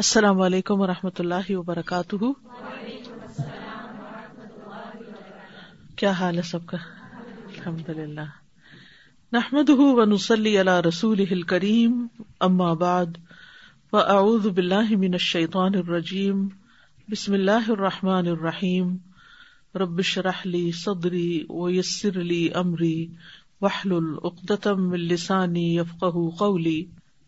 السلام علیکم و رحمۃ اللہ وبرکاتہ کیا حال ہے سب کا الحمد للہ نحمد رسول کریم باللہ من الشیطان الرجیم بسم اللہ الرحمٰن الرحیم ربش رحلی صدری و یسر علی عمری وحل العقدم السانی یفق قولی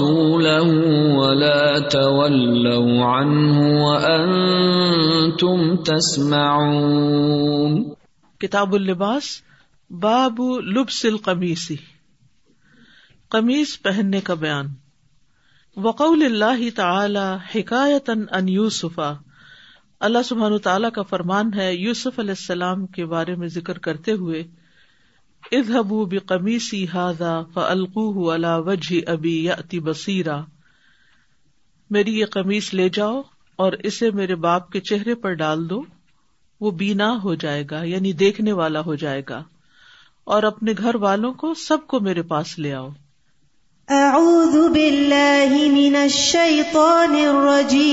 کتاب اللباس باب لبس القمیسی قمیص پہننے کا بیان وقول اللہ تعالی حکایت اللہ سبحان تعالیٰ کا فرمان ہے یوسف علیہ السلام کے بارے میں ذکر کرتے ہوئے الق ابی یا میری یہ قمیص لے جاؤ اور اسے میرے باپ کے چہرے پر ڈال دو وہ بینا ہو جائے گا یعنی دیکھنے والا ہو جائے گا اور اپنے گھر والوں کو سب کو میرے پاس لے آؤ اعوذ باللہ من الشیطان الرجیم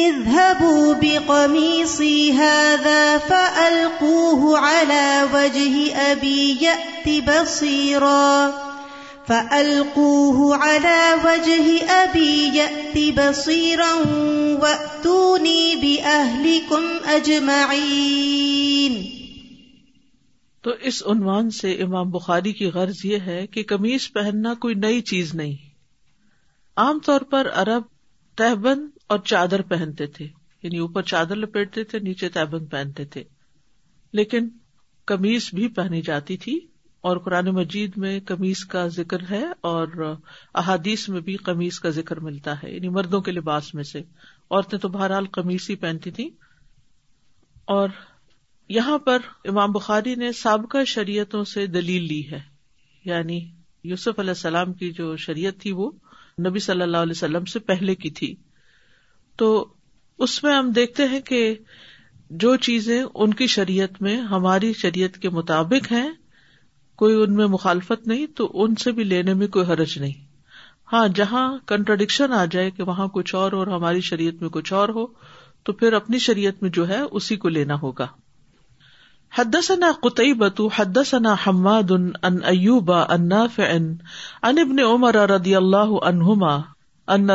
اذهبوا بقميصي هذا فألقوه على وجه أبي يأت بصيرا فألقوه على وجه أبي يأت بصيرا وأتوني بأهلكم أجمعين تو اس عنوان سے امام بخاری کی غرض یہ ہے کہ قمیص پہننا کوئی نئی چیز نہیں عام طور پر عرب تہبند اور چادر پہنتے تھے یعنی اوپر چادر لپیٹتے تھے نیچے تہبند پہنتے تھے لیکن کمیز بھی پہنی جاتی تھی اور قرآن مجید میں کمیز کا ذکر ہے اور احادیث میں بھی قمیض کا ذکر ملتا ہے یعنی مردوں کے لباس میں سے عورتیں تو بہرحال کمیز ہی پہنتی تھیں اور یہاں پر امام بخاری نے سابقہ شریعتوں سے دلیل لی ہے یعنی یوسف علیہ السلام کی جو شریعت تھی وہ نبی صلی اللہ علیہ وسلم سے پہلے کی تھی تو اس میں ہم دیکھتے ہیں کہ جو چیزیں ان کی شریعت میں ہماری شریعت کے مطابق ہیں کوئی ان میں مخالفت نہیں تو ان سے بھی لینے میں کوئی حرج نہیں ہاں جہاں کنٹرڈکشن آ جائے کہ وہاں کچھ اور اور ہماری شریعت میں کچھ اور ہو تو پھر اپنی شریعت میں جو ہے اسی کو لینا ہوگا حدسن قطع حدسن حمادا رج اللہ ابن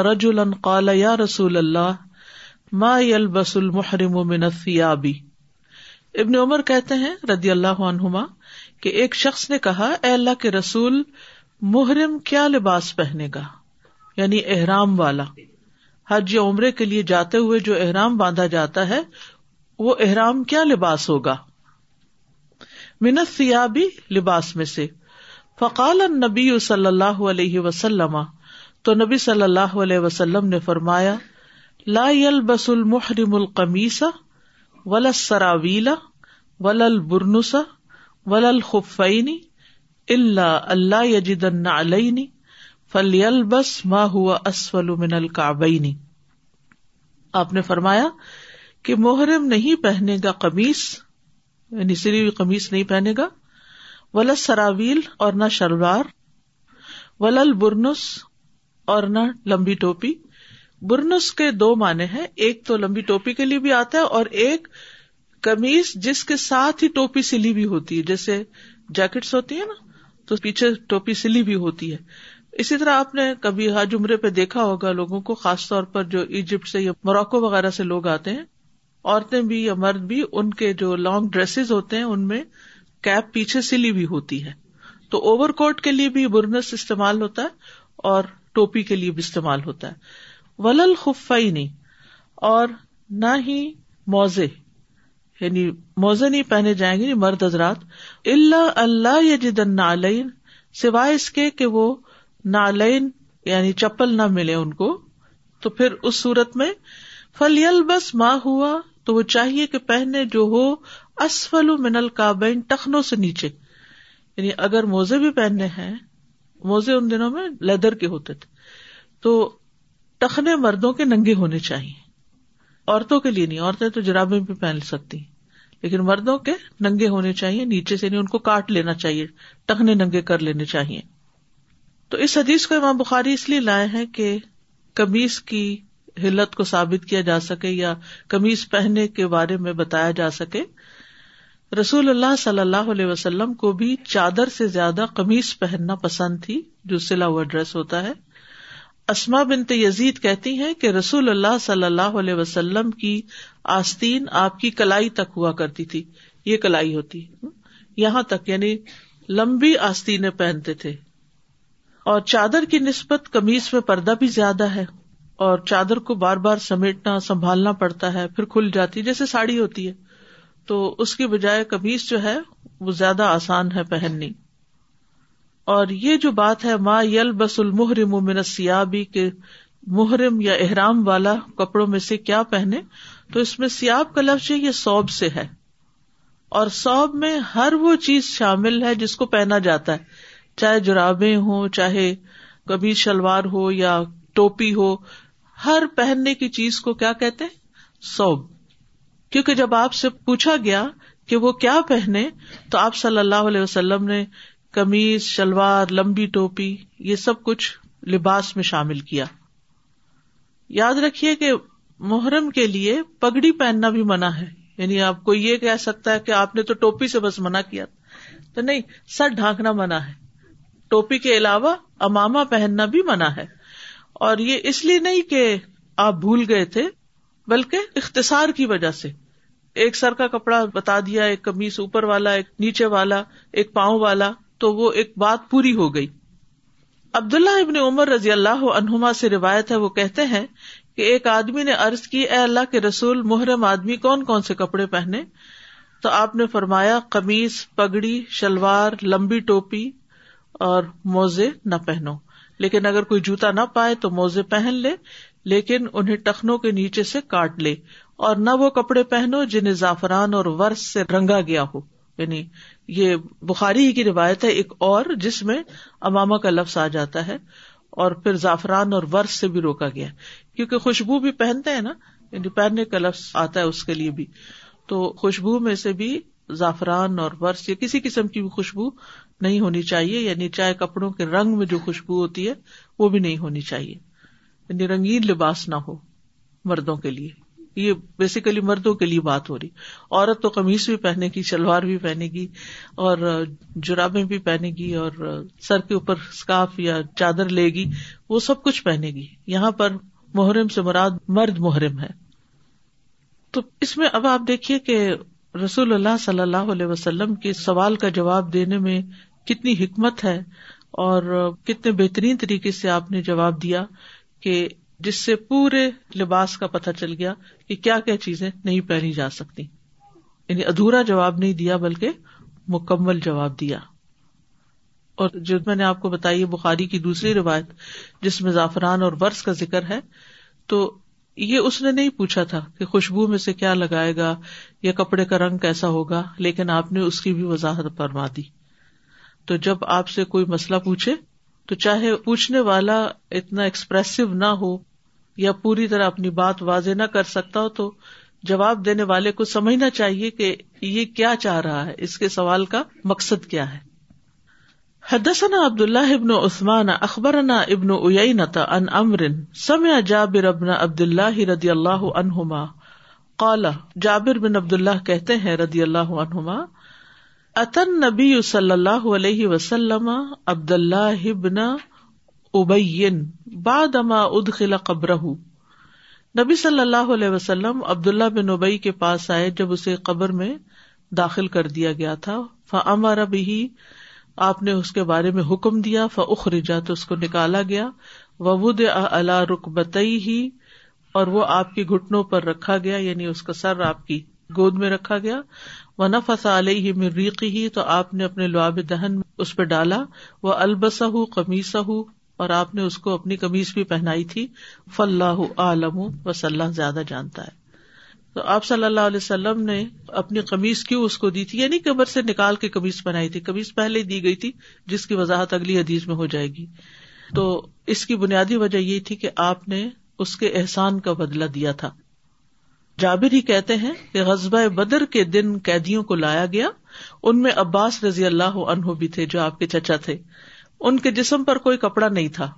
عمر کہتے ہیں ردی اللہ عنہما کہ ایک شخص نے کہا اے اللہ کے رسول محرم کیا لباس پہنے گا یعنی احرام والا حج عمرے کے لیے جاتے ہوئے جو احرام باندھا جاتا ہے وہ احرام کیا لباس ہوگا منت سیابی لباس میں سے فقال نبی صلی اللہ علیہ وسلم تو نبی صلی اللہ علیہ وسلم نے فرمایا لا المحرم ولاس سراویلا البرنس ولا الخفین الا اللہ اللہ ما هو اسفل من الكعبین آپ نے فرمایا کہ محرم نہیں پہنے گا قمیص یعنی سری ہوئی قمیص نہیں پہنے گا ولل سراویل اور نہ شلوار ولل برنس اور نہ لمبی ٹوپی برنس کے دو معنی ہیں ایک تو لمبی ٹوپی کے لیے بھی آتا ہے اور ایک کمیز جس کے ساتھ ہی ٹوپی سلی بھی ہوتی ہے جیسے جیکٹس ہوتی ہے نا تو پیچھے ٹوپی سلی بھی ہوتی ہے اسی طرح آپ نے کبھی ہر جمرے پہ دیکھا ہوگا لوگوں کو خاص طور پر جو ایجپٹ سے یا موراکو وغیرہ سے لوگ آتے ہیں عورتیں بھی یا مرد بھی ان کے جو لانگ ڈریسز ہوتے ہیں ان میں کیپ پیچھے سلی بھی ہوتی ہے تو اوور کوٹ کے لیے بھی برنس استعمال ہوتا ہے اور ٹوپی کے لیے بھی استعمال ہوتا ہے ولن نہیں اور نہ ہی موزے یعنی موزے نہیں پہنے جائیں گے یعنی مرد حضرات اللہ اللہ یا جدن نالین سوائے اس کے کہ وہ نالین یعنی چپل نہ ملے ان کو تو پھر اس صورت میں فلیل بس ماں ہوا تو وہ چاہیے کہ پہنے جو ہو من القابین ٹخنوں سے نیچے یعنی اگر موزے بھی پہننے ہیں موزے ان دنوں میں لیدر کے ہوتے تھے تو ٹخنے مردوں کے ننگے ہونے چاہیے عورتوں کے لیے نہیں عورتیں تو جرابیں بھی پہن سکتی لیکن مردوں کے ننگے ہونے چاہیے نیچے سے نہیں یعنی ان کو کاٹ لینا چاہیے ٹخنے ننگے کر لینے چاہیے تو اس حدیث کو امام بخاری اس لیے لائے ہیں کہ کمیز کی حلت کو ثابت کیا جا سکے یا کمیز پہننے کے بارے میں بتایا جا سکے رسول اللہ صلی اللہ علیہ وسلم کو بھی چادر سے زیادہ قمیص پہننا پسند تھی جو سلا ہوا ڈریس ہوتا ہے اسما بنت یزید کہتی ہیں کہ رسول اللہ صلی اللہ علیہ وسلم کی آستین آپ کی کلائی تک ہوا کرتی تھی یہ کلائی ہوتی یہاں تک یعنی لمبی آستینیں پہنتے تھے اور چادر کی نسبت کمیز میں پردہ بھی زیادہ ہے اور چادر کو بار بار سمیٹنا سنبھالنا پڑتا ہے پھر کھل جاتی جیسے ساڑی ہوتی ہے تو اس کی بجائے کمیز جو ہے وہ زیادہ آسان ہے پہننی اور یہ جو بات ہے ماں یل بس المحرم من سیابی کے محرم یا احرام والا کپڑوں میں سے کیا پہنے تو اس میں سیاب کا لفظ یہ سوب سے ہے اور سوب میں ہر وہ چیز شامل ہے جس کو پہنا جاتا ہے چاہے جرابے ہوں چاہے کبھی شلوار ہو یا ٹوپی ہو ہر پہننے کی چیز کو کیا کہتے ہیں سوب کیونکہ جب آپ سے پوچھا گیا کہ وہ کیا پہنے تو آپ صلی اللہ علیہ وسلم نے کمیز شلوار لمبی ٹوپی یہ سب کچھ لباس میں شامل کیا یاد رکھیے کہ محرم کے لیے پگڑی پہننا بھی منع ہے یعنی آپ کو یہ کہہ سکتا ہے کہ آپ نے تو ٹوپی سے بس منع کیا تو نہیں سر ڈھانکنا منع ہے ٹوپی کے علاوہ اماما پہننا بھی منع ہے اور یہ اس لیے نہیں کہ آپ بھول گئے تھے بلکہ اختصار کی وجہ سے ایک سر کا کپڑا بتا دیا ایک کمیز اوپر والا ایک نیچے والا ایک پاؤں والا تو وہ ایک بات پوری ہو گئی عبد اللہ ابن عمر رضی اللہ عنہما سے روایت ہے وہ کہتے ہیں کہ ایک آدمی نے ارض کی اے اللہ کے رسول محرم آدمی کون کون سے کپڑے پہنے تو آپ نے فرمایا قمیض پگڑی شلوار لمبی ٹوپی اور موزے نہ پہنو لیکن اگر کوئی جوتا نہ پائے تو موزے پہن لے لیکن انہیں ٹخنوں کے نیچے سے کاٹ لے اور نہ وہ کپڑے پہنو جنہیں زعفران اور ورس سے رنگا گیا ہو یعنی یہ بخاری ہی کی روایت ہے ایک اور جس میں اماما کا لفظ آ جاتا ہے اور پھر زعفران اور ورس سے بھی روکا گیا کیونکہ خوشبو بھی پہنتے ہیں نا یعنی پہننے کا لفظ آتا ہے اس کے لیے بھی تو خوشبو میں سے بھی زعفران اور ورس یا کسی قسم کی بھی خوشبو نہیں ہونی چاہیے یعنی چاہے کپڑوں کے رنگ میں جو خوشبو ہوتی ہے وہ بھی نہیں ہونی چاہیے یعنی رنگین لباس نہ ہو مردوں کے لیے یہ بیسیکلی مردوں کے لیے بات ہو رہی عورت تو قمیص بھی پہنے گی شلوار بھی پہنے گی اور جرابے بھی پہنے گی اور سر کے اوپر اسکارف یا چادر لے گی وہ سب کچھ پہنے گی یہاں پر محرم سے مراد مرد محرم ہے تو اس میں اب آپ دیکھیے کہ رسول اللہ صلی اللہ علیہ وسلم کے سوال کا جواب دینے میں کتنی حکمت ہے اور کتنے بہترین طریقے سے آپ نے جواب دیا کہ جس سے پورے لباس کا پتہ چل گیا کہ کیا کیا چیزیں نہیں پہنی جا سکتی یعنی ادھورا جواب نہیں دیا بلکہ مکمل جواب دیا اور جو میں نے آپ کو بتائی بخاری کی دوسری روایت جس میں زعفران اور برس کا ذکر ہے تو یہ اس نے نہیں پوچھا تھا کہ خوشبو میں سے کیا لگائے گا یا کپڑے کا رنگ کیسا ہوگا لیکن آپ نے اس کی بھی وضاحت فرما دی تو جب آپ سے کوئی مسئلہ پوچھے تو چاہے پوچھنے والا اتنا ایکسپریسو نہ ہو یا پوری طرح اپنی بات واضح نہ کر سکتا ہو تو جواب دینے والے کو سمجھنا چاہیے کہ یہ کیا چاہ رہا ہے اس کے سوال کا مقصد کیا ہے حدثنا عبد اللہ ابن عثمان اخبرنا ابن اینتا ان امر سمیا جابر ابن عبد اللہ ردی اللہ عنہما قال جابر بن عبد اللہ کہتے ہیں ردی اللہ عنہما اتن نبی صلی اللہ علیہ وسلم عبد اللہ ابن ابین باد اما ادخلا قبر نبی صلی اللہ علیہ وسلم عبد اللہ بن ابئی کے پاس آئے جب اسے قبر میں داخل کر دیا گیا تھا فمارا بھی آپ نے اس کے بارے میں حکم دیا فخرجا تو اس کو نکالا گیا وبود اللہ رقبتئی ہی اور وہ آپ کے گھٹنوں پر رکھا گیا یعنی اس کا سر آپ کی گود میں رکھا گیا وہ نفس علیہ ہی مریقی ہی تو آپ نے اپنے لواب دہن اس پہ ڈالا وہ البسا ہُو قمیزہ ہوں اور آپ نے اس کو اپنی کمیز بھی پہنائی تھی فلاح عالم و اللہ زیادہ جانتا ہے تو آپ صلی اللہ علیہ وسلم نے اپنی قمیض کیوں اس کو دی تھی یعنی کمر سے نکال کے کمیز پہنائی تھی کمیز پہلے ہی دی گئی تھی جس کی وضاحت اگلی حدیث میں ہو جائے گی تو اس کی بنیادی وجہ یہ تھی کہ آپ نے اس کے احسان کا بدلا دیا تھا جابر ہی کہتے ہیں کہ غزبۂ بدر کے دن قیدیوں کو لایا گیا ان میں عباس رضی اللہ عنہ بھی تھے جو آپ کے چچا تھے ان کے جسم پر کوئی کپڑا نہیں تھا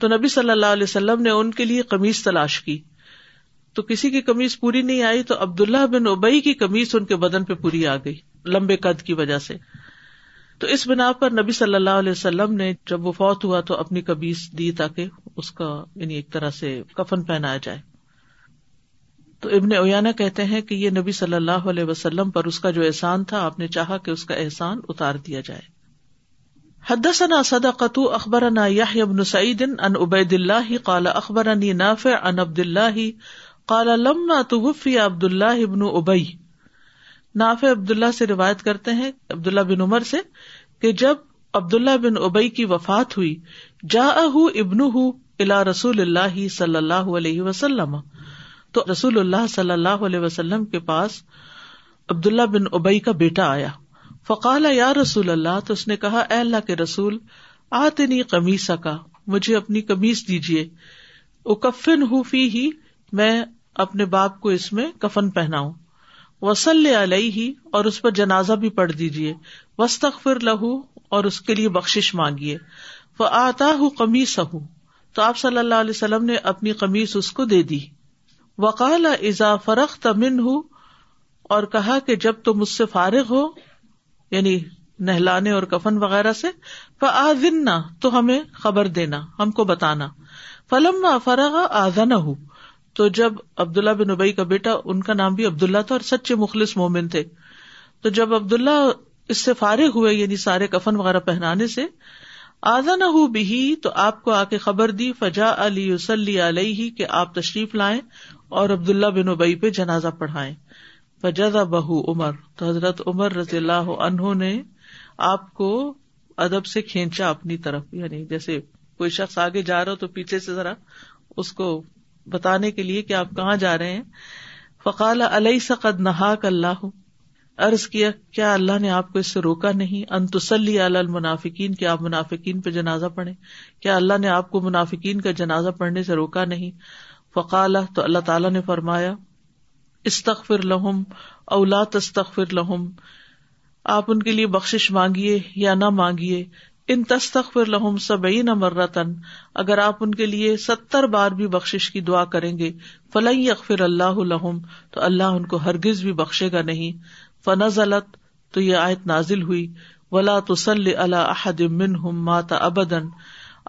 تو نبی صلی اللہ علیہ وسلم نے ان کے لیے کمیز تلاش کی تو کسی کی کمیز پوری نہیں آئی تو عبداللہ بن اوبئی کی کمیز ان کے بدن پہ پوری آ گئی لمبے قد کی وجہ سے تو اس بنا پر نبی صلی اللہ علیہ وسلم نے جب وہ فوت ہوا تو اپنی کمیز دی تاکہ اس کا یعنی ایک طرح سے کفن پہنایا جائے تو ابن اویانا کہتے ہیں کہ یہ نبی صلی اللہ علیہ وسلم پر اس کا جو احسان تھا آپ نے چاہا کہ اس کا احسان اتار دیا جائے اخبرنا صن بن قطو عن ابن سعید ان اخبرنی نافع عن عبد اللہ قال لما توفی عبد اللہ ابن ابئی نافع عبد اللہ سے روایت کرتے ہیں عبد اللہ بن عمر سے کہ جب عبداللہ بن ابئی کی وفات ہوئی جا ابن ہُ الا رسول اللہ صلی اللہ علیہ وسلم تو رسول اللہ صلی اللہ علیہ وسلم کے پاس عبداللہ بن ابئی کا بیٹا آیا فقال یا رسول اللہ تو اس نے کہا اے اللہ کے رسول آتے نہیں کمیز مجھے اپنی کمیز دیجیے فی ہی میں اپنے باپ کو اس میں کفن پہناؤں وسل علیہ ہی اور اس پر جنازہ بھی پڑھ دیجیے وسطر لہ اور اس کے لیے بخش مانگیے وہ آتا ہوں کمیز ہوں تو آپ صلی اللہ علیہ وسلم نے اپنی قمیص اس کو دے دی وقال ازا فرخ تمن ہوں اور کہا کہ جب تم اس سے فارغ ہو یعنی نہلانے اور کفن وغیرہ سے آزن تو ہمیں خبر دینا ہم کو بتانا فلم فرغ آزانہ ہوں تو جب عبداللہ بن ابئی کا بیٹا ان کا نام بھی عبداللہ تھا اور سچے مخلص مومن تھے تو جب عبداللہ اس سے فارغ ہوئے یعنی سارے کفن وغیرہ پہنانے سے نہ ہو بھی تو آپ کو آ کے خبر دی فجا علی علیہ کہ آپ تشریف لائیں اور عبداللہ بن ابئی پہ جنازہ پڑھائے فجزا بہ عمر تو حضرت عمر رضی اللہ عنہ نے آپ کو ادب سے کھینچا اپنی طرف یعنی جیسے کوئی شخص آگے جا رہا ہو تو پیچھے سے ذرا اس کو بتانے کے لیے کہ آپ کہاں جا رہے ہیں فقال علیہ سقد اللہ ارض کیا کیا اللہ نے آپ کو اس سے روکا نہیں انتسلی المنافقین کہ آپ منافقین پہ جنازہ پڑھے کیا اللہ نے آپ کو منافقین کا جنازہ پڑھنے سے روکا نہیں فقال تو اللہ تعالیٰ نے فرمایا استغفر لہم اولا لہم آپ ان کے لیے بخش مانگیے یا نہ مانگیے ان تستغفر لہم سبر تن اگر آپ ان کے لیے ستر بار بھی بخش کی دعا کریں گے فلحی اک اللہ لہم تو اللہ ان کو ہرگز بھی بخشے گا نہیں فنزلت تو یہ آیت نازل ہوئی ولا تسل اللہ من ہم ماتا ابدن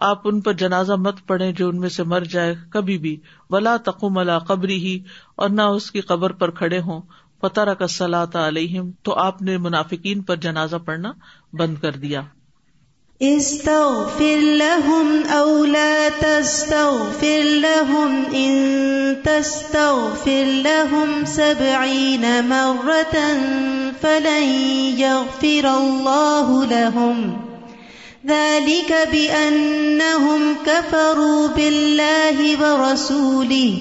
آپ ان پر جنازہ مت پڑے جو ان میں سے مر جائے کبھی بھی ولا بلا ملا قبری ہی اور نہ اس کی قبر پر کھڑے ہو فتارہ کا علیہم تو آپ نے منافقین پر جنازہ پڑھنا بند کر دیا استام اولا ذلك بأنهم كفروا بالله ورسوله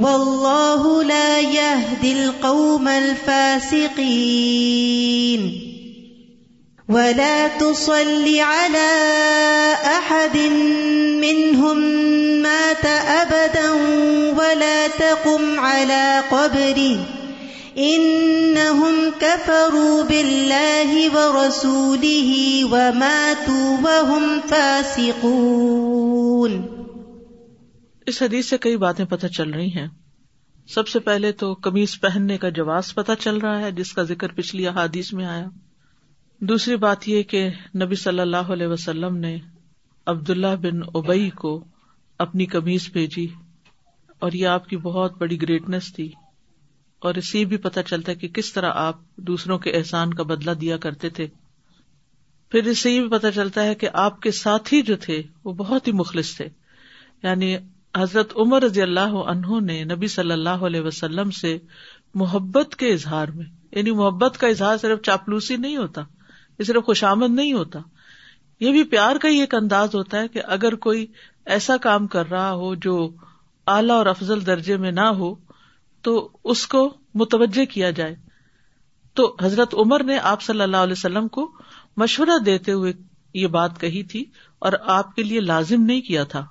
والله لا يهدي القوم الفاسقين ولا تصل على أحد منهم مات أبدا ولا تقم على قبره وماتوا فاسقون اس حدیث سے کئی باتیں پتہ چل رہی ہیں سب سے پہلے تو کمیز پہننے کا جواز پتہ چل رہا ہے جس کا ذکر پچھلی احادیث میں آیا دوسری بات یہ کہ نبی صلی اللہ علیہ وسلم نے عبداللہ بن ابئی کو اپنی کمیز بھیجی اور یہ آپ کی بہت بڑی گریٹنس تھی اور اسے بھی پتہ چلتا ہے کہ کس طرح آپ دوسروں کے احسان کا بدلا دیا کرتے تھے پھر اس سے یہ بھی پتا چلتا ہے کہ آپ کے ساتھی جو تھے وہ بہت ہی مخلص تھے یعنی حضرت عمر رضی اللہ عنہ نے نبی صلی اللہ علیہ وسلم سے محبت کے اظہار میں یعنی محبت کا اظہار صرف چاپلوسی نہیں ہوتا یہ صرف آمد نہیں ہوتا یہ بھی پیار کا ہی ایک انداز ہوتا ہے کہ اگر کوئی ایسا کام کر رہا ہو جو اعلی اور افضل درجے میں نہ ہو تو اس کو متوجہ کیا جائے تو حضرت عمر نے آپ صلی اللہ علیہ وسلم کو مشورہ دیتے ہوئے یہ بات کہی تھی اور آپ کے لیے لازم نہیں کیا تھا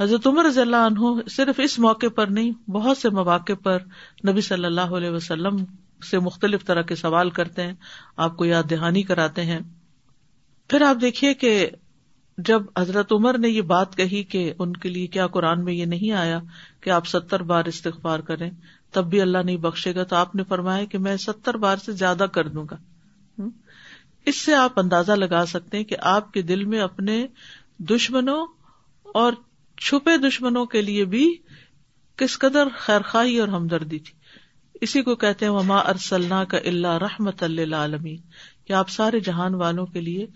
حضرت عمر رضی اللہ عنہ صرف اس موقع پر نہیں بہت سے مواقع پر نبی صلی اللہ علیہ وسلم سے مختلف طرح کے سوال کرتے ہیں آپ کو یاد دہانی کراتے ہیں پھر آپ دیکھیے کہ جب حضرت عمر نے یہ بات کہی کہ ان کے لیے کیا قرآن میں یہ نہیں آیا کہ آپ ستر بار استغفار کریں تب بھی اللہ نہیں بخشے گا تو آپ نے فرمایا کہ میں ستر بار سے زیادہ کر دوں گا اس سے آپ اندازہ لگا سکتے کہ آپ کے دل میں اپنے دشمنوں اور چھپے دشمنوں کے لیے بھی کس قدر خیرخائی اور ہمدردی تھی اسی کو کہتے ہیں وما ارسلنا کا اللہ رحمت اللہ عالمی کہ آپ سارے جہان والوں کے لیے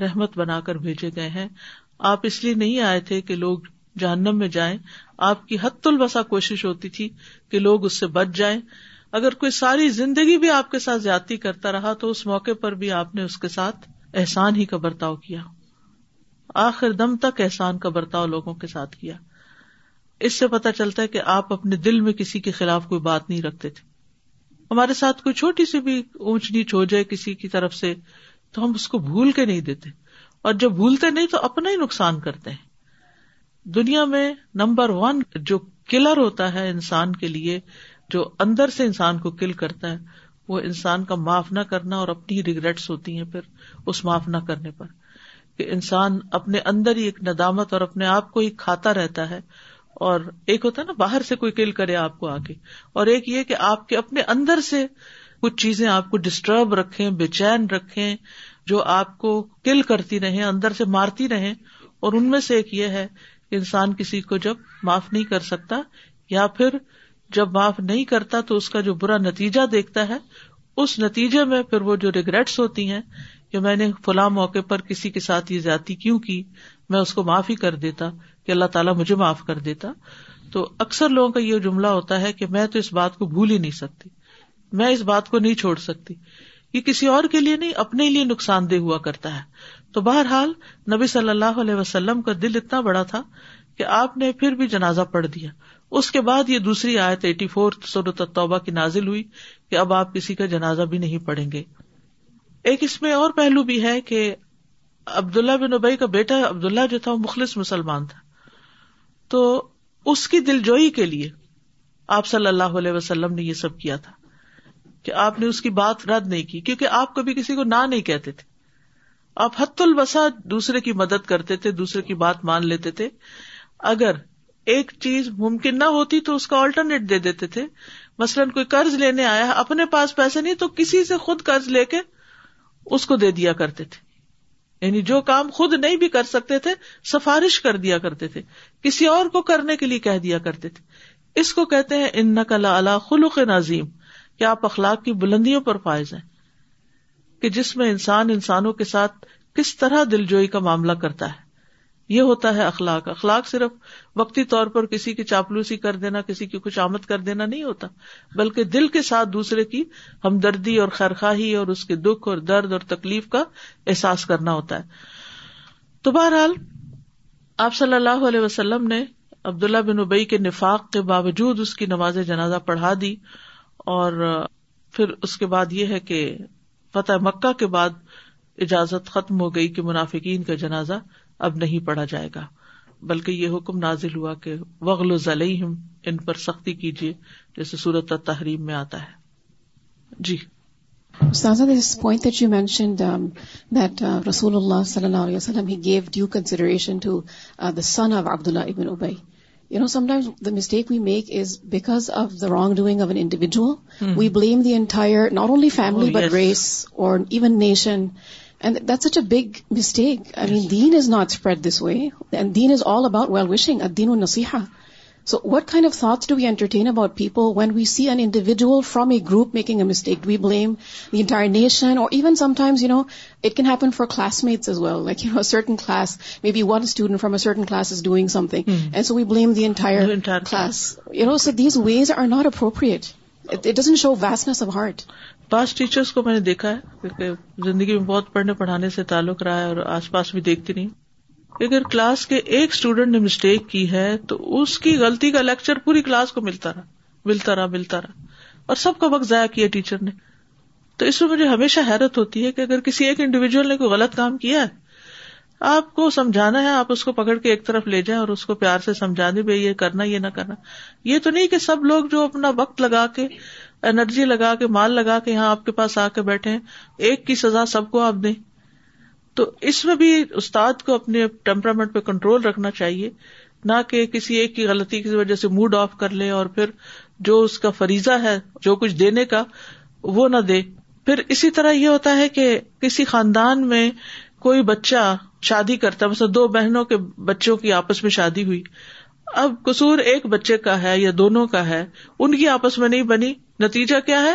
رحمت بنا کر بھیجے گئے ہیں آپ اس لیے نہیں آئے تھے کہ لوگ جہنم میں جائیں آپ کی حت البسا کوشش ہوتی تھی کہ لوگ اس سے بچ جائیں اگر کوئی ساری زندگی بھی آپ کے ساتھ زیادتی کرتا رہا تو اس موقع پر بھی آپ نے اس کے ساتھ احسان ہی کا برتاؤ کیا آخر دم تک احسان کا برتاؤ لوگوں کے ساتھ کیا اس سے پتا چلتا ہے کہ آپ اپنے دل میں کسی کے خلاف کوئی بات نہیں رکھتے تھے ہمارے ساتھ کوئی چھوٹی سی بھی اونچ نیچ ہو جائے کسی کی طرف سے تو ہم اس کو بھول کے نہیں دیتے اور جب بھولتے نہیں تو اپنا ہی نقصان کرتے ہیں دنیا میں نمبر ون جو کلر ہوتا ہے انسان کے لیے جو اندر سے انسان کو کل کرتا ہے وہ انسان کا معاف نہ کرنا اور اپنی ریگریٹس ہوتی ہیں پھر اس معاف نہ کرنے پر کہ انسان اپنے اندر ہی ایک ندامت اور اپنے آپ کو ہی کھاتا رہتا ہے اور ایک ہوتا ہے نا باہر سے کوئی کل کرے آپ کو آگے اور ایک یہ کہ آپ کے اپنے اندر سے کچھ چیزیں آپ کو ڈسٹرب رکھیں بے چین رکھے جو آپ کو کل کرتی رہے اندر سے مارتی رہے اور ان میں سے ایک یہ ہے کہ انسان کسی کو جب معاف نہیں کر سکتا یا پھر جب معاف نہیں کرتا تو اس کا جو برا نتیجہ دیکھتا ہے اس نتیجے میں پھر وہ جو ریگریٹس ہوتی ہیں کہ میں نے فلاں موقع پر کسی کے ساتھ یہ زیادتی کیوں کی میں اس کو معاف ہی کر دیتا کہ اللہ تعالیٰ مجھے معاف کر دیتا تو اکثر لوگوں کا یہ جملہ ہوتا ہے کہ میں تو اس بات کو بھول ہی نہیں سکتی میں اس بات کو نہیں چھوڑ سکتی یہ کسی اور کے لیے نہیں اپنے لیے نقصان دہ ہوا کرتا ہے تو بہرحال نبی صلی اللہ علیہ وسلم کا دل اتنا بڑا تھا کہ آپ نے پھر بھی جنازہ پڑھ دیا اس کے بعد یہ دوسری آیت ایٹی فور سورت توبہ کی نازل ہوئی کہ اب آپ کسی کا جنازہ بھی نہیں پڑھیں گے ایک اس میں اور پہلو بھی ہے کہ عبداللہ بن ابئی کا بیٹا عبداللہ جو تھا وہ مخلص مسلمان تھا تو اس کی دلجوئی کے لیے آپ صلی اللہ علیہ وسلم نے یہ سب کیا تھا کہ آپ نے اس کی بات رد نہیں کی کیونکہ آپ کبھی کسی کو نہ نہیں کہتے تھے آپ حت البسا دوسرے کی مدد کرتے تھے دوسرے کی بات مان لیتے تھے اگر ایک چیز ممکن نہ ہوتی تو اس کا آلٹرنیٹ دے دیتے تھے مثلاً کوئی قرض لینے آیا اپنے پاس پیسے نہیں تو کسی سے خود قرض لے کے اس کو دے دیا کرتے تھے یعنی جو کام خود نہیں بھی کر سکتے تھے سفارش کر دیا کرتے تھے کسی اور کو کرنے کے لیے کہہ دیا کرتے تھے اس کو کہتے ہیں نقل اللہ خلوق نظیم کہ آپ اخلاق کی بلندیوں پر فائز ہیں کہ جس میں انسان انسانوں کے ساتھ کس طرح دل جوئی کا معاملہ کرتا ہے یہ ہوتا ہے اخلاق اخلاق صرف وقتی طور پر کسی کی چاپلوسی کر دینا کسی کی کچھ آمد کر دینا نہیں ہوتا بلکہ دل کے ساتھ دوسرے کی ہمدردی اور خیرخاہی اور اس کے دکھ اور درد اور تکلیف کا احساس کرنا ہوتا ہے تو بہرحال آپ صلی اللہ علیہ وسلم نے عبداللہ بن ابئی کے نفاق کے باوجود اس کی نماز جنازہ پڑھا دی اور پھر اس کے بعد یہ ہے کہ فتح مکہ کے بعد اجازت ختم ہو گئی کہ منافقین کا جنازہ اب نہیں پڑا جائے گا بلکہ یہ حکم نازل ہوا کہ وغل و ضلعیم ان پر سختی کیجیے جیسے صورت تحریم میں آتا ہے جی استاذہ this point that you mention that رسول اللہ صلی اللہ علیہ وسلم he give due consideration to the son of عبد اللہ ابن Ubayy you know sometimes the mistake we make is because of the wrong doing of an individual we blame the entire not only family but race or even nation and that such a big mistake I mean then is not spread this way and then is all about well ill wishing then و نسیحا so what kind of entertain about people when we see an individual from a group making a mistake we blame the entire for class class is doing so we blame you these ways are not appropriate doesn't show wiseness of heart teachers کو میں نے دیکھا ہے کیونکہ زندگی میں بہت پڑھنے پڑھانے سے تعلق رہا ہے اور آس پاس بھی دیکھتی نہیں اگر کلاس کے ایک اسٹوڈینٹ نے مسٹیک کی ہے تو اس کی غلطی کا لیکچر پوری کلاس کو ملتا رہا ملتا رہا ملتا رہا اور سب کا وقت ضائع کیا ٹیچر نے تو اس میں مجھے ہمیشہ حیرت ہوتی ہے کہ اگر کسی ایک انڈیویجل نے کوئی غلط کام کیا ہے آپ کو سمجھانا ہے آپ اس کو پکڑ کے ایک طرف لے جائیں اور اس کو پیار سے سمجھا دیں بھائی یہ کرنا یہ نہ کرنا یہ تو نہیں کہ سب لوگ جو اپنا وقت لگا کے انرجی لگا کے مال لگا کے یہاں آپ کے پاس آ کے بیٹھے ایک کی سزا سب کو آپ دیں تو اس میں بھی استاد کو اپنے ٹیمپرامنٹ پہ کنٹرول رکھنا چاہیے نہ کہ کسی ایک کی غلطی کی وجہ سے موڈ آف کر لے اور پھر جو اس کا فریضہ ہے جو کچھ دینے کا وہ نہ دے پھر اسی طرح یہ ہوتا ہے کہ کسی خاندان میں کوئی بچہ شادی کرتا ہے مثلا دو بہنوں کے بچوں کی آپس میں شادی ہوئی اب قصور ایک بچے کا ہے یا دونوں کا ہے ان کی آپس میں نہیں بنی نتیجہ کیا ہے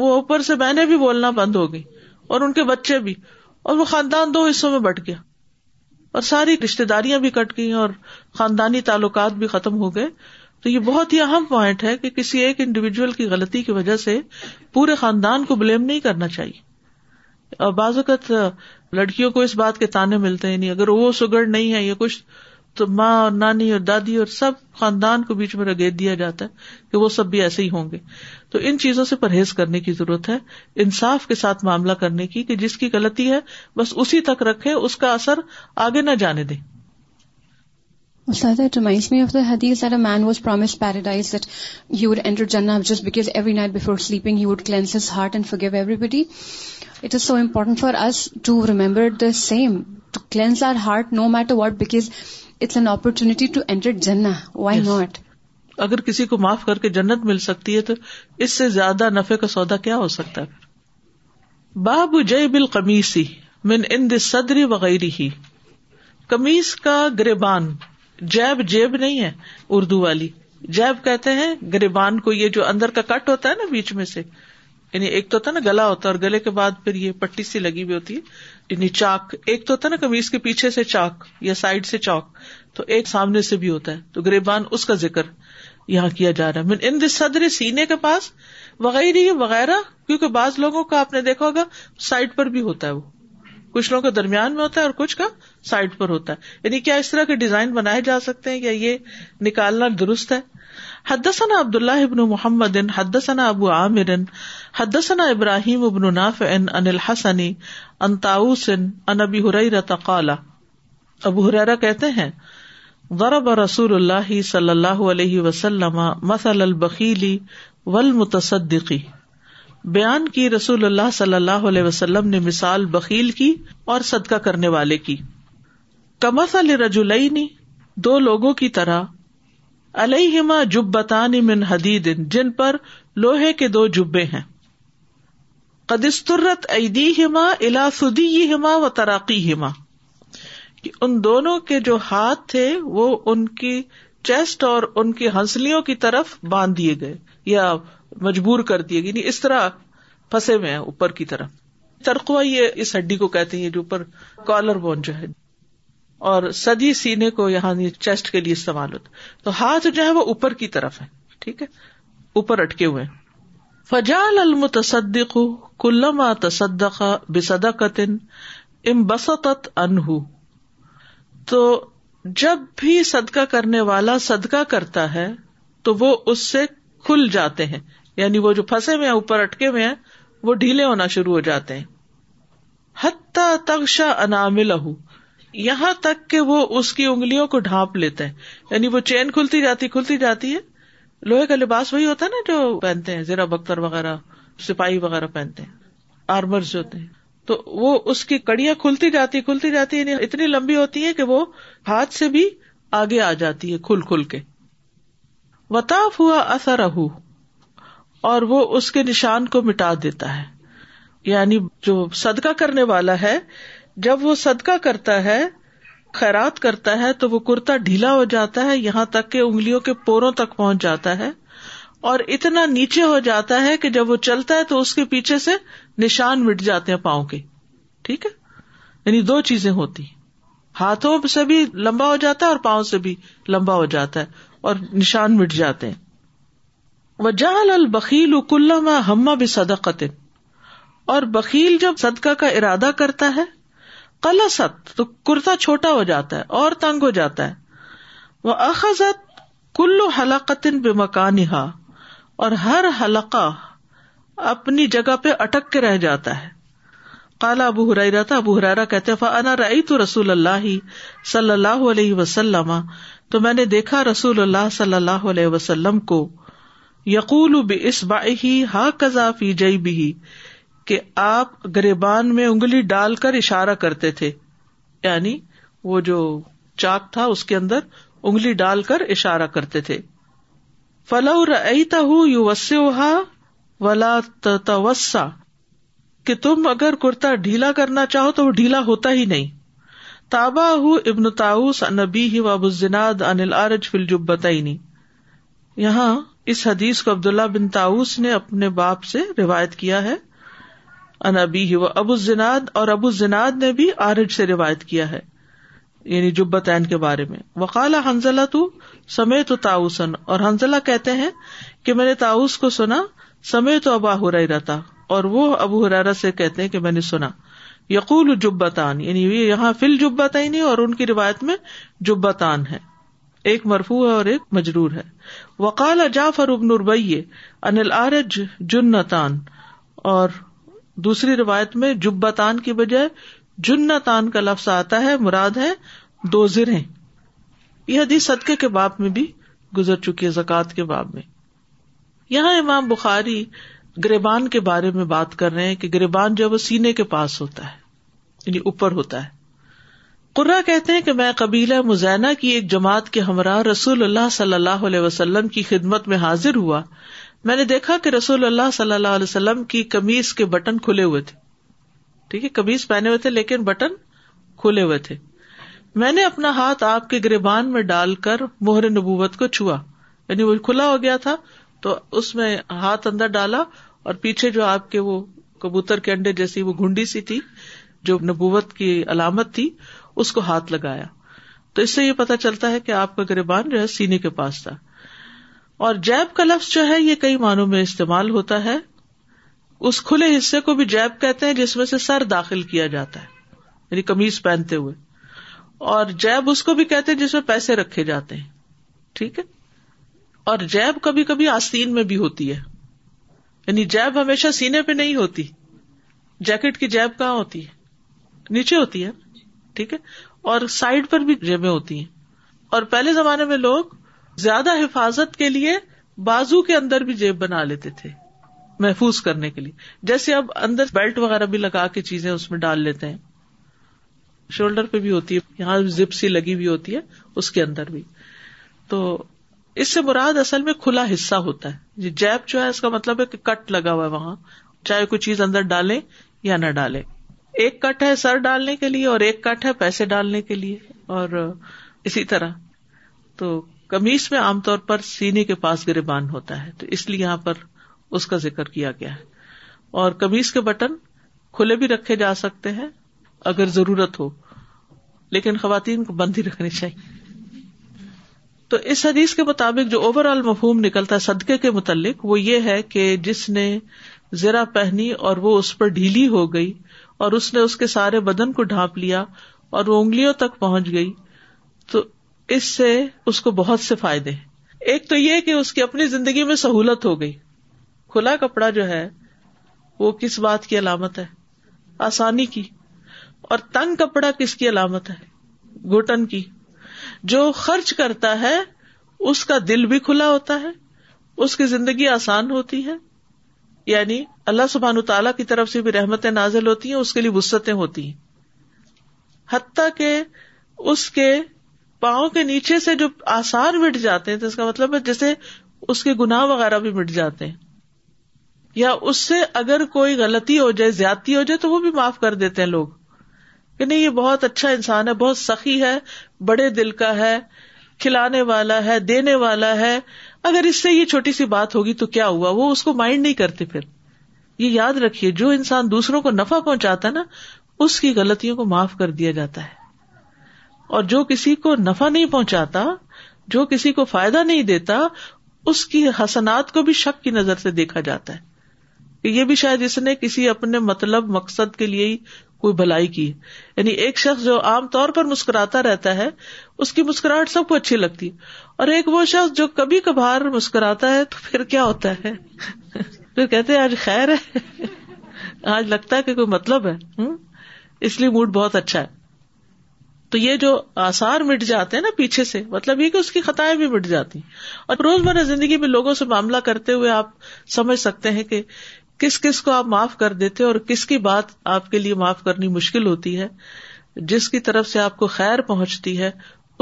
وہ اوپر سے بہنیں بھی بولنا بند ہو گئی اور ان کے بچے بھی اور وہ خاندان دو حصوں میں بٹ گیا اور ساری رشتے داریاں بھی کٹ گئی اور خاندانی تعلقات بھی ختم ہو گئے تو یہ بہت ہی اہم پوائنٹ ہے کہ کسی ایک انڈیویجل کی غلطی کی وجہ سے پورے خاندان کو بلیم نہیں کرنا چاہیے اور بعض اوقات لڑکیوں کو اس بات کے تانے ملتے ہیں نہیں یعنی اگر وہ سگڑ نہیں ہے یا کچھ تو ماں اور نانی اور دادی اور سب خاندان کو بیچ میں رگیت دیا جاتا ہے کہ وہ سب بھی ایسے ہی ہوں گے تو ان چیزوں سے پرہیز کرنے کی ضرورت ہے انصاف کے ساتھ معاملہ کرنے کی کہ جس کی غلطی ہے بس اسی تک رکھے اس کا اثر آگے نہ جانے دیں واز ٹو اینٹر جنا وائی ناٹ اگر کسی کو معاف کر کے جنت مل سکتی ہے تو اس سے زیادہ نفے کا سودا کیا ہو سکتا ہے باب جے بل قمیسی من ان وغیرہ ہی کمیز کا گریبان جیب جیب نہیں ہے اردو والی جیب کہتے ہیں گریبان کو یہ جو اندر کا کٹ ہوتا ہے نا بیچ میں سے یعنی ایک تو نا گلا ہوتا ہے اور گلے کے بعد پھر یہ پٹی سی لگی ہوئی ہوتی ہے یعنی چاک ایک تو ہوتا نا کمیز کے پیچھے سے چاک یا سائڈ سے چاک تو ایک سامنے سے بھی ہوتا ہے تو گریبان اس کا ذکر یہاں کیا جا رہا ہے ان صدر سینے کے پاس وغیرہ وغیرہ کیونکہ بعض لوگوں کا آپ نے دیکھا ہوگا سائڈ پر بھی ہوتا ہے وہ کچھ لوگوں کے درمیان میں ہوتا ہے اور کچھ کا سائڈ پر ہوتا ہے یعنی کیا اس طرح کے ڈیزائن بنائے جا سکتے ہیں یا یہ نکالنا درست ہے حدثنا عبد اللہ ابن محمد حدثنا ابو عامر حدثنا ابراہیم ابن ان الحسن ان حسنی ان ابی ہر تقالا ابو ہرا کہتے ہیں غرب رسول اللہ صلی اللہ علیہ وسلم مثل البخیلی ول بیان کی رسول اللہ صلی اللہ علیہ وسلم نے مثال بکیل کی اور صدقہ کرنے والے کی کمسل رجول دو لوگوں کی طرح علیہما جبتان من حدید جن پر لوہے کے دو جبے ہیں قدسترت ایدی ہما الاسدی ہما و تراقی ہما کہ ان دونوں کے جو ہاتھ تھے وہ ان کی چیسٹ اور ان کی ہنسلیوں کی طرف باندھ دیے گئے یا مجبور کر دیے گئے یعنی اس طرح پھنسے ہوئے ہیں اوپر کی طرف ترخوا یہ اس ہڈی کو کہتے ہیں جو اوپر کالر بون جو ہے اور سدی سینے کو یہاں چیسٹ کے لیے استعمال ہوتا تو ہاتھ جو ہے وہ اوپر کی طرف ہے ٹھیک ہے اوپر اٹکے ہوئے فجال المتصدق کلما تصدق تصدقہ بسدقن ام بس تو جب بھی صدقہ کرنے والا صدقہ کرتا ہے تو وہ اس سے کھل جاتے ہیں یعنی وہ جو پھنسے ہوئے ہیں اوپر اٹکے ہوئے ہیں وہ ڈھیلے ہونا شروع ہو جاتے ہیں حتیٰ تک شا یہاں تک کہ وہ اس کی انگلیوں کو ڈھانپ لیتے ہیں یعنی وہ چین کھلتی جاتی کھلتی جاتی ہے لوہے کا لباس وہی ہوتا ہے نا جو پہنتے ہیں زیرا بختر وغیرہ سپاہی وغیرہ پہنتے ہیں آرمر جو ہوتے ہیں تو وہ اس کی کڑیاں کھلتی جاتی کھلتی جاتی یعنی اتنی لمبی ہوتی ہے کہ وہ ہاتھ سے بھی آگے آ جاتی ہے کھل کھل کے وطاف ہوا اثر اور وہ اس کے نشان کو مٹا دیتا ہے یعنی جو صدقہ کرنے والا ہے جب وہ صدقہ کرتا ہے خیرات کرتا ہے تو وہ کرتا ڈھیلا ہو جاتا ہے یہاں تک کہ انگلیوں کے پوروں تک پہنچ جاتا ہے اور اتنا نیچے ہو جاتا ہے کہ جب وہ چلتا ہے تو اس کے پیچھے سے نشان مٹ جاتے ہیں پاؤں کے ٹھیک ہے یعنی دو چیزیں ہوتی ہاتھوں سے بھی لمبا ہو جاتا ہے اور پاؤں سے بھی لمبا ہو جاتا ہے اور نشان مٹ جاتے ہیں وہ جہل القیل و ہما بھی صدا اور بکیل جب صدقہ کا ارادہ کرتا ہے کل ست تو کرتا چھوٹا ہو جاتا ہے اور تنگ ہو جاتا ہے وہ اخذت کلو و بے مکان اور ہر حلقہ اپنی جگہ پہ اٹک کے رہ جاتا ہے کالا ابو ابو ہرارا کہتے رسول اللہ صلی اللہ علیہ وسلم تو میں نے دیکھا رسول اللہ صلی اللہ علیہ وسلم کو یقول بھی ہا کزا فی جئی کہ آپ گریبان میں انگلی ڈال کر اشارہ کرتے تھے یعنی وہ جو چاک تھا اس کے اندر انگلی ڈال کر اشارہ کرتے تھے ولا توسا کہ تم اگر کرتا ڈھیلا کرنا چاہو تو وہ ڈھیلا ہوتا ہی نہیں تابا ہُ ابن تاؤس ہی انل فل جب یہاں اس حدیث کو عبداللہ بن تاؤس نے اپنے باپ سے روایت کیا ہے انبی و ابو زناد اور ابو زناد نے بھی آرج سے روایت کیا ہے یعنی جب کے بارے میں وقال حنزلہ تو سمے تو تاؤسن اور حنزلہ کہتے ہیں کہ میں نے تاؤس کو سنا سمے تو ابا رہا رہتا اور وہ ابو ہرارا سے کہتے ہیں کہ میں نے سنا یقول یعنی جب یہاں فل فی نہیں اور ان کی روایت میں جبتان ہے ایک مرفو ہے اور ایک مجرور ہے وکال جاف اور اربئی انل آرج جنتان اور دوسری روایت میں جبتان کی بجائے جنتان کا لفظ آتا ہے مراد ہے دو زرے یہ حدیث صدقے کے باپ میں بھی گزر چکی ہے زکوات کے باب میں یہاں امام بخاری گریبان کے بارے میں بات کر رہے ہیں کہ گریبان جو ہے وہ سینے کے پاس ہوتا ہے یعنی اوپر ہوتا ہے قرا کہتے ہیں کہ میں قبیلہ مزینہ کی ایک جماعت کے ہمراہ رسول اللہ صلی اللہ علیہ وسلم کی خدمت میں حاضر ہوا میں نے دیکھا کہ رسول اللہ صلی اللہ علیہ وسلم کی کمیز کے بٹن کھلے ہوئے تھے ٹھیک ہے کمیز پہنے ہوئے تھے لیکن بٹن کھلے ہوئے تھے میں نے اپنا ہاتھ آپ کے گربان میں ڈال کر موہر نبوت کو چھوا یعنی وہ کھلا ہو گیا تھا تو اس میں ہاتھ اندر ڈالا اور پیچھے جو آپ کے وہ کبوتر کے انڈے جیسی وہ گنڈی سی تھی جو نبوت کی علامت تھی اس کو ہاتھ لگایا تو اس سے یہ پتا چلتا ہے کہ آپ کا گربان جو ہے سینے کے پاس تھا اور جیب کا لفظ جو ہے یہ کئی معنوں میں استعمال ہوتا ہے اس کھلے حصے کو بھی جیب کہتے ہیں جس میں سے سر داخل کیا جاتا ہے یعنی کمیز پہنتے ہوئے اور جیب اس کو بھی کہتے جس میں پیسے رکھے جاتے ہیں ٹھیک ہے اور جیب کبھی کبھی آستین میں بھی ہوتی ہے یعنی جیب ہمیشہ سینے پہ نہیں ہوتی جیکٹ کی جیب کہاں ہوتی ہے نیچے ہوتی ہے ٹھیک ہے اور سائڈ پر بھی جیبیں ہوتی ہیں اور پہلے زمانے میں لوگ زیادہ حفاظت کے لیے بازو کے اندر بھی جیب بنا لیتے تھے محفوظ کرنے کے لیے جیسے اب اندر بیلٹ وغیرہ بھی لگا کے چیزیں اس میں ڈال لیتے ہیں شولڈر پہ بھی ہوتی ہے یہاں سی لگی ہوئی ہوتی ہے اس کے اندر بھی تو اس سے مراد اصل میں کھلا حصہ ہوتا ہے جیب جو ہے اس کا مطلب ہے کہ کٹ لگا ہوا ہے وہاں چاہے کوئی چیز اندر ڈالے یا نہ ڈالے ایک کٹ ہے سر ڈالنے کے لیے اور ایک کٹ ہے پیسے ڈالنے کے لیے اور اسی طرح تو کمیز میں عام طور پر سینے کے پاس گرے بان ہوتا ہے تو اس لیے یہاں پر اس کا ذکر کیا گیا ہے اور کمیز کے بٹن کھلے بھی رکھے جا سکتے ہیں اگر ضرورت ہو لیکن خواتین کو بند ہی رکھنی چاہیے تو اس حدیث کے مطابق جو اوور آل مفہوم نکلتا ہے صدقے کے متعلق وہ یہ ہے کہ جس نے زرا پہنی اور وہ اس پر ڈھیلی ہو گئی اور اس نے اس کے سارے بدن کو ڈھانپ لیا اور وہ انگلیوں تک پہنچ گئی تو اس سے اس کو بہت سے فائدے ہیں ایک تو یہ کہ اس کی اپنی زندگی میں سہولت ہو گئی کھلا کپڑا جو ہے وہ کس بات کی علامت ہے آسانی کی اور تنگ کپڑا کس کی علامت ہے گٹن کی جو خرچ کرتا ہے اس کا دل بھی کھلا ہوتا ہے اس کی زندگی آسان ہوتی ہے یعنی اللہ سبحان تعالی کی طرف سے بھی رحمتیں نازل ہوتی ہیں اس کے لیے وسطیں ہوتی ہیں حتیٰ کہ اس کے پاؤں کے نیچے سے جو آسان مٹ جاتے ہیں تو اس کا مطلب ہے جیسے اس کے گناہ وغیرہ بھی مٹ جاتے ہیں یا اس سے اگر کوئی غلطی ہو جائے زیادتی ہو جائے تو وہ بھی معاف کر دیتے ہیں لوگ نہیں یہ بہت اچھا انسان ہے بہت سخی ہے بڑے دل کا ہے کھلانے والا ہے دینے والا ہے اگر اس سے یہ چھوٹی سی بات ہوگی تو کیا ہوا وہ اس کو مائنڈ نہیں کرتے پھر یہ یاد رکھیے جو انسان دوسروں کو نفع پہنچاتا ہے نا اس کی غلطیوں کو معاف کر دیا جاتا ہے اور جو کسی کو نفع نہیں پہنچاتا جو کسی کو فائدہ نہیں دیتا اس کی حسنات کو بھی شک کی نظر سے دیکھا جاتا ہے یہ بھی شاید اس نے کسی اپنے مطلب مقصد کے لیے ہی کوئی بھلائی کی یعنی ایک شخص جو عام طور پر مسکراتا رہتا ہے اس کی مسکراہٹ سب کو اچھی لگتی اور ایک وہ شخص جو کبھی کبھار مسکراتا ہے تو پھر کیا ہوتا ہے کہتے آج خیر ہے آج لگتا ہے کہ کوئی مطلب ہے اس لیے موڈ بہت اچھا ہے تو یہ جو آسار مٹ جاتے ہیں نا پیچھے سے مطلب یہ کہ اس کی خطائیں بھی مٹ جاتی اور روزمرہ زندگی میں لوگوں سے معاملہ کرتے ہوئے آپ سمجھ سکتے ہیں کہ کس کس کو آپ معاف کر دیتے اور کس کی بات آپ کے لیے معاف کرنی مشکل ہوتی ہے جس کی طرف سے آپ کو خیر پہنچتی ہے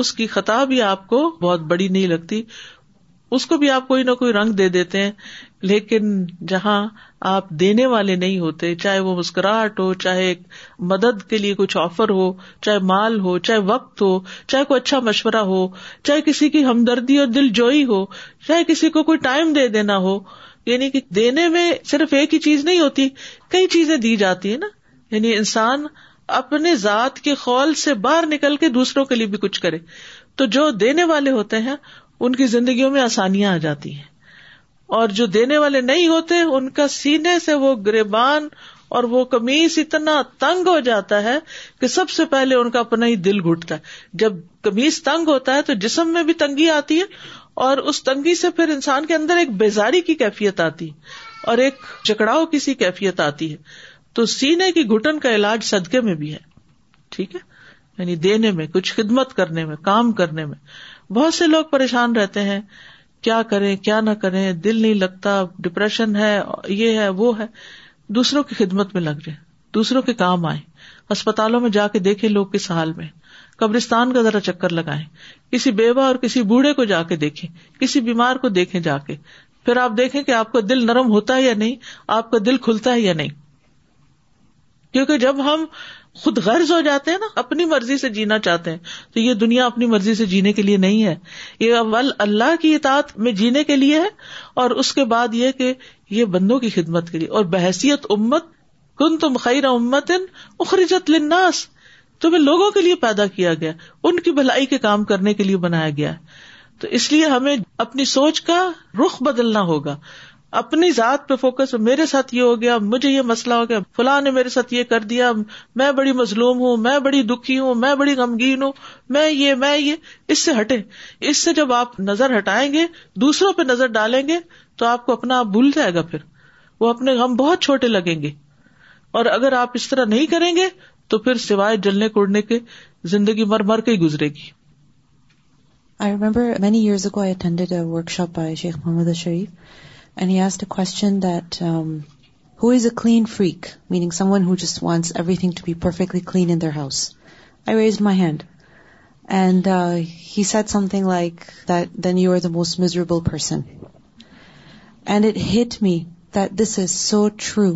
اس کی خطا بھی آپ کو بہت بڑی نہیں لگتی اس کو بھی آپ کوئی نہ کوئی رنگ دے دیتے ہیں لیکن جہاں آپ دینے والے نہیں ہوتے چاہے وہ مسکراہٹ ہو چاہے مدد کے لیے کچھ آفر ہو چاہے مال ہو چاہے وقت ہو چاہے کوئی اچھا مشورہ ہو چاہے کسی کی ہمدردی اور دل جوئی ہو چاہے کسی کو کوئی ٹائم دے دینا ہو یعنی کہ دینے میں صرف ایک ہی چیز نہیں ہوتی کئی چیزیں دی جاتی ہے نا یعنی انسان اپنے ذات کے خول سے باہر نکل کے دوسروں کے لیے بھی کچھ کرے تو جو دینے والے ہوتے ہیں ان کی زندگیوں میں آسانیاں آ جاتی ہیں اور جو دینے والے نہیں ہوتے ان کا سینے سے وہ گربان اور وہ کمیز اتنا تنگ ہو جاتا ہے کہ سب سے پہلے ان کا اپنا ہی دل گھٹتا ہے جب کمیز تنگ ہوتا ہے تو جسم میں بھی تنگی آتی ہے اور اس تنگی سے پھر انسان کے اندر ایک بیزاری کی کیفیت آتی اور ایک جکڑاؤ کی سی کیفیت آتی ہے تو سینے کی گٹن کا علاج صدقے میں بھی ہے ٹھیک ہے یعنی دینے میں کچھ خدمت کرنے میں کام کرنے میں بہت سے لوگ پریشان رہتے ہیں کیا کریں کیا نہ کریں دل نہیں لگتا ڈپریشن ہے یہ ہے وہ ہے دوسروں کی خدمت میں لگ جائے دوسروں کے کام آئے اسپتالوں میں جا کے دیکھے لوگ کس حال میں قبرستان کا ذرا چکر لگائیں کسی بیوہ اور کسی بوڑھے کو جا کے دیکھیں کسی بیمار کو دیکھیں جا کے پھر آپ دیکھیں کہ آپ کا دل نرم ہوتا ہے یا نہیں آپ کا دل کھلتا ہے یا نہیں کیونکہ جب ہم خود غرض ہو جاتے ہیں نا اپنی مرضی سے جینا چاہتے ہیں تو یہ دنیا اپنی مرضی سے جینے کے لیے نہیں ہے یہ اول اللہ کی اطاعت میں جینے کے لیے ہے اور اس کے بعد یہ کہ یہ بندوں کی خدمت کے لیے اور بحثیت امت کن تم خیر امت اخرجت لناس تو لوگوں کے لیے پیدا کیا گیا ان کی بھلائی کے کام کرنے کے لیے بنایا گیا تو اس لیے ہمیں اپنی سوچ کا رخ بدلنا ہوگا اپنی ذات پہ فوکس میرے ساتھ یہ ہو گیا مجھے یہ مسئلہ ہو گیا فلاں نے میرے ساتھ یہ کر دیا میں بڑی مظلوم ہوں میں بڑی دکھی ہوں میں بڑی غمگین ہوں میں یہ میں یہ اس سے ہٹے اس سے جب آپ نظر ہٹائیں گے دوسروں پہ نظر ڈالیں گے تو آپ کو اپنا آپ بھول جائے گا پھر وہ اپنے غم بہت چھوٹے لگیں گے اور اگر آپ اس طرح نہیں کریں گے تو پھر سوائے جلنے کوڑنے کے زندگی مر مر کے گزرے گی I remember many years a workshop by Sheikh Muhammad Sharif and he asked a question that who is a clean freak meaning someone who just wants everything to be perfectly clean in their house I raise my hand and he said something like then you are the most miserable person and it hit me that this is so true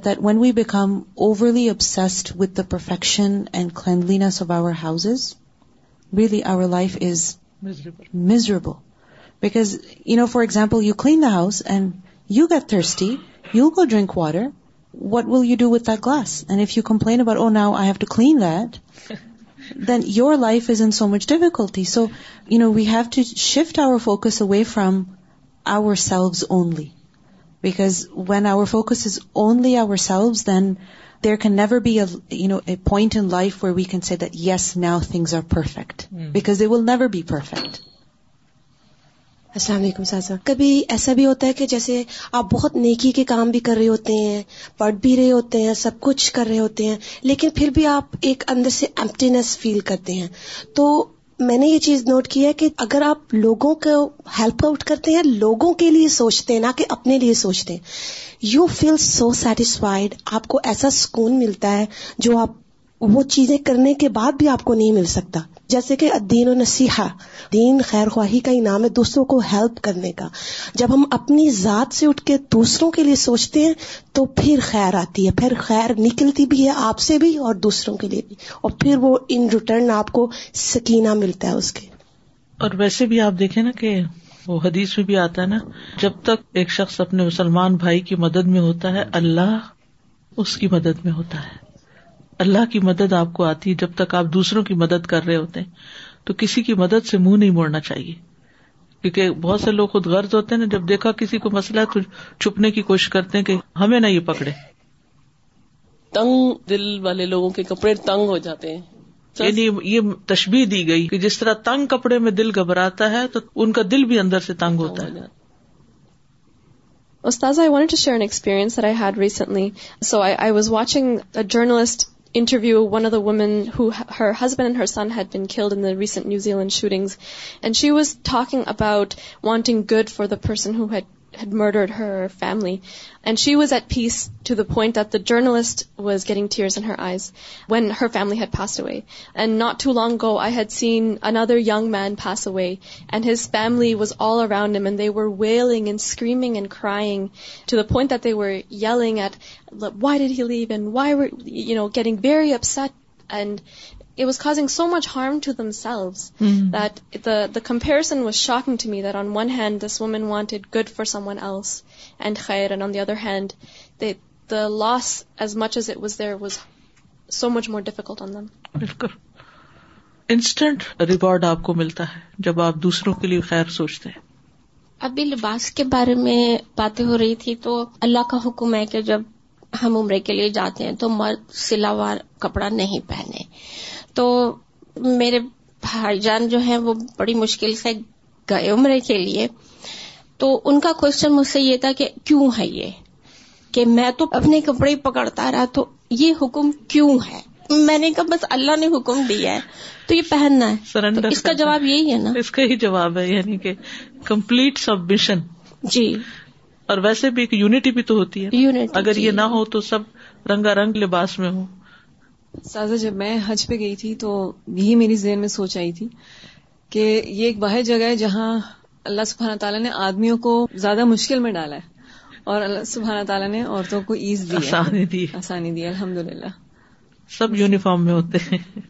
that when we become overly obsessed with the perfection and cleanliness of our houses, really our life is miserable. Because, for example, you clean the house and you get thirsty, you'll go drink water. What will you do with that glass? And if you complain about, oh, now I have to clean that, then your life is in so much difficulty. So, we have to shift our focus away from ourselves only. Because we are never be perfect السلام علیکم سازا کبھی ایسا بھی ہوتا ہے کہ جیسے آپ بہت نیکی کے کام بھی کر رہے ہوتے ہیں پڑھ بھی رہے ہوتے ہیں سب کچھ کر رہے ہوتے ہیں لیکن پھر بھی آپ ایک اندر سے ایمپٹینس فیل کرتے ہیں تو میں نے یہ چیز نوٹ کی ہے کہ اگر آپ لوگوں کو ہیلپ آؤٹ کرتے ہیں لوگوں کے لیے سوچتے ہیں نہ کہ اپنے لیے سوچتے ہیں یو فیل سو سیٹسفائڈ آپ کو ایسا سکون ملتا ہے جو آپ وہ چیزیں کرنے کے بعد بھی آپ کو نہیں مل سکتا جیسے کہ دین و نصیحہ دین خیر خواہی کا ہے دوسروں کو ہیلپ کرنے کا جب ہم اپنی ذات سے اٹھ کے دوسروں کے لیے سوچتے ہیں تو پھر خیر آتی ہے پھر خیر نکلتی بھی ہے آپ سے بھی اور دوسروں کے لیے بھی اور پھر وہ ان ریٹرن آپ کو سکینہ ملتا ہے اس کے اور ویسے بھی آپ دیکھیں نا کہ وہ حدیث میں بھی آتا ہے نا جب تک ایک شخص اپنے مسلمان بھائی کی مدد میں ہوتا ہے اللہ اس کی مدد میں ہوتا ہے اللہ کی مدد آپ کو آتی ہے جب تک آپ دوسروں کی مدد کر رہے ہوتے ہیں تو کسی کی مدد سے منہ نہیں موڑنا چاہیے کیونکہ بہت سے لوگ خود غرض ہوتے ہیں جب دیکھا کسی کو مسئلہ تو چھپنے کی کوشش کرتے ہیں کہ ہمیں نہ یہ پکڑے تنگ دل والے لوگوں کے کپڑے تنگ ہو جاتے ہیں یعنی یہ تشبیح دی گئی کہ جس طرح تنگ کپڑے میں دل گھبراتا ہے تو ان کا دل بھی اندر سے تنگ ہوتا ہے journalist interview one of the women who her husband and her son had been killed in the recent New Zealand shootings, and she was talking about wanting good for the person who had had murdered her family. And she was at peace to the point that the journalist was getting tears in her eyes when her family had passed away. And not too long ago, I had seen another young man pass away, and his family was all around him, and they were wailing and screaming and crying to the point that they were yelling at, why did he leave? And why were, getting very upset. And it was causing so much harm to themselves mm. that the the comparison was shocking to me that on one hand this woman wanted good for someone else and khair and on the other hand they, the loss as much as it was there was so much more difficult on them instant reward آپ کو ملتا ہے جب آپ دوسروں کے لیے خیر سوچتے ہیں ابھی لباس کے بارے میں باتیں ہو رہی تھی تو اللہ کا حکم ہے کہ جب ہم عمرے کے لیے جاتے ہیں تو مرد سلاوار کپڑا نہیں پہنے تو میرے بھائی جان جو ہیں وہ بڑی مشکل سے گئے عمر کے لیے تو ان کا کوشچن مجھ سے یہ تھا کہ کیوں ہے یہ کہ میں تو اپنے کپڑے پکڑتا رہا تو یہ حکم کیوں ہے میں نے کہا بس اللہ نے حکم دیا ہے تو یہ پہننا ہے سرنڈر اس کا جواب یہی ہے نا اس کا ہی جواب ہے یعنی کہ کمپلیٹ سبمیشن جی اور ویسے بھی ایک یونٹی بھی تو ہوتی ہے یونٹی اگر یہ جی۔ نہ ہو تو سب رنگا رنگ لباس میں ہوں سازا جب میں حج پہ گئی تھی تو یہی میری ذہن میں سوچ آئی تھی کہ یہ ایک باہر جگہ ہے جہاں اللہ سبحانہ تعالیٰ نے آدمیوں کو زیادہ مشکل میں ڈالا ہے اور اللہ سبحانہ تعالیٰ نے عورتوں کو ایز دی آسانی دی الحمد للہ سب یونیفارم میں ہوتے ہیں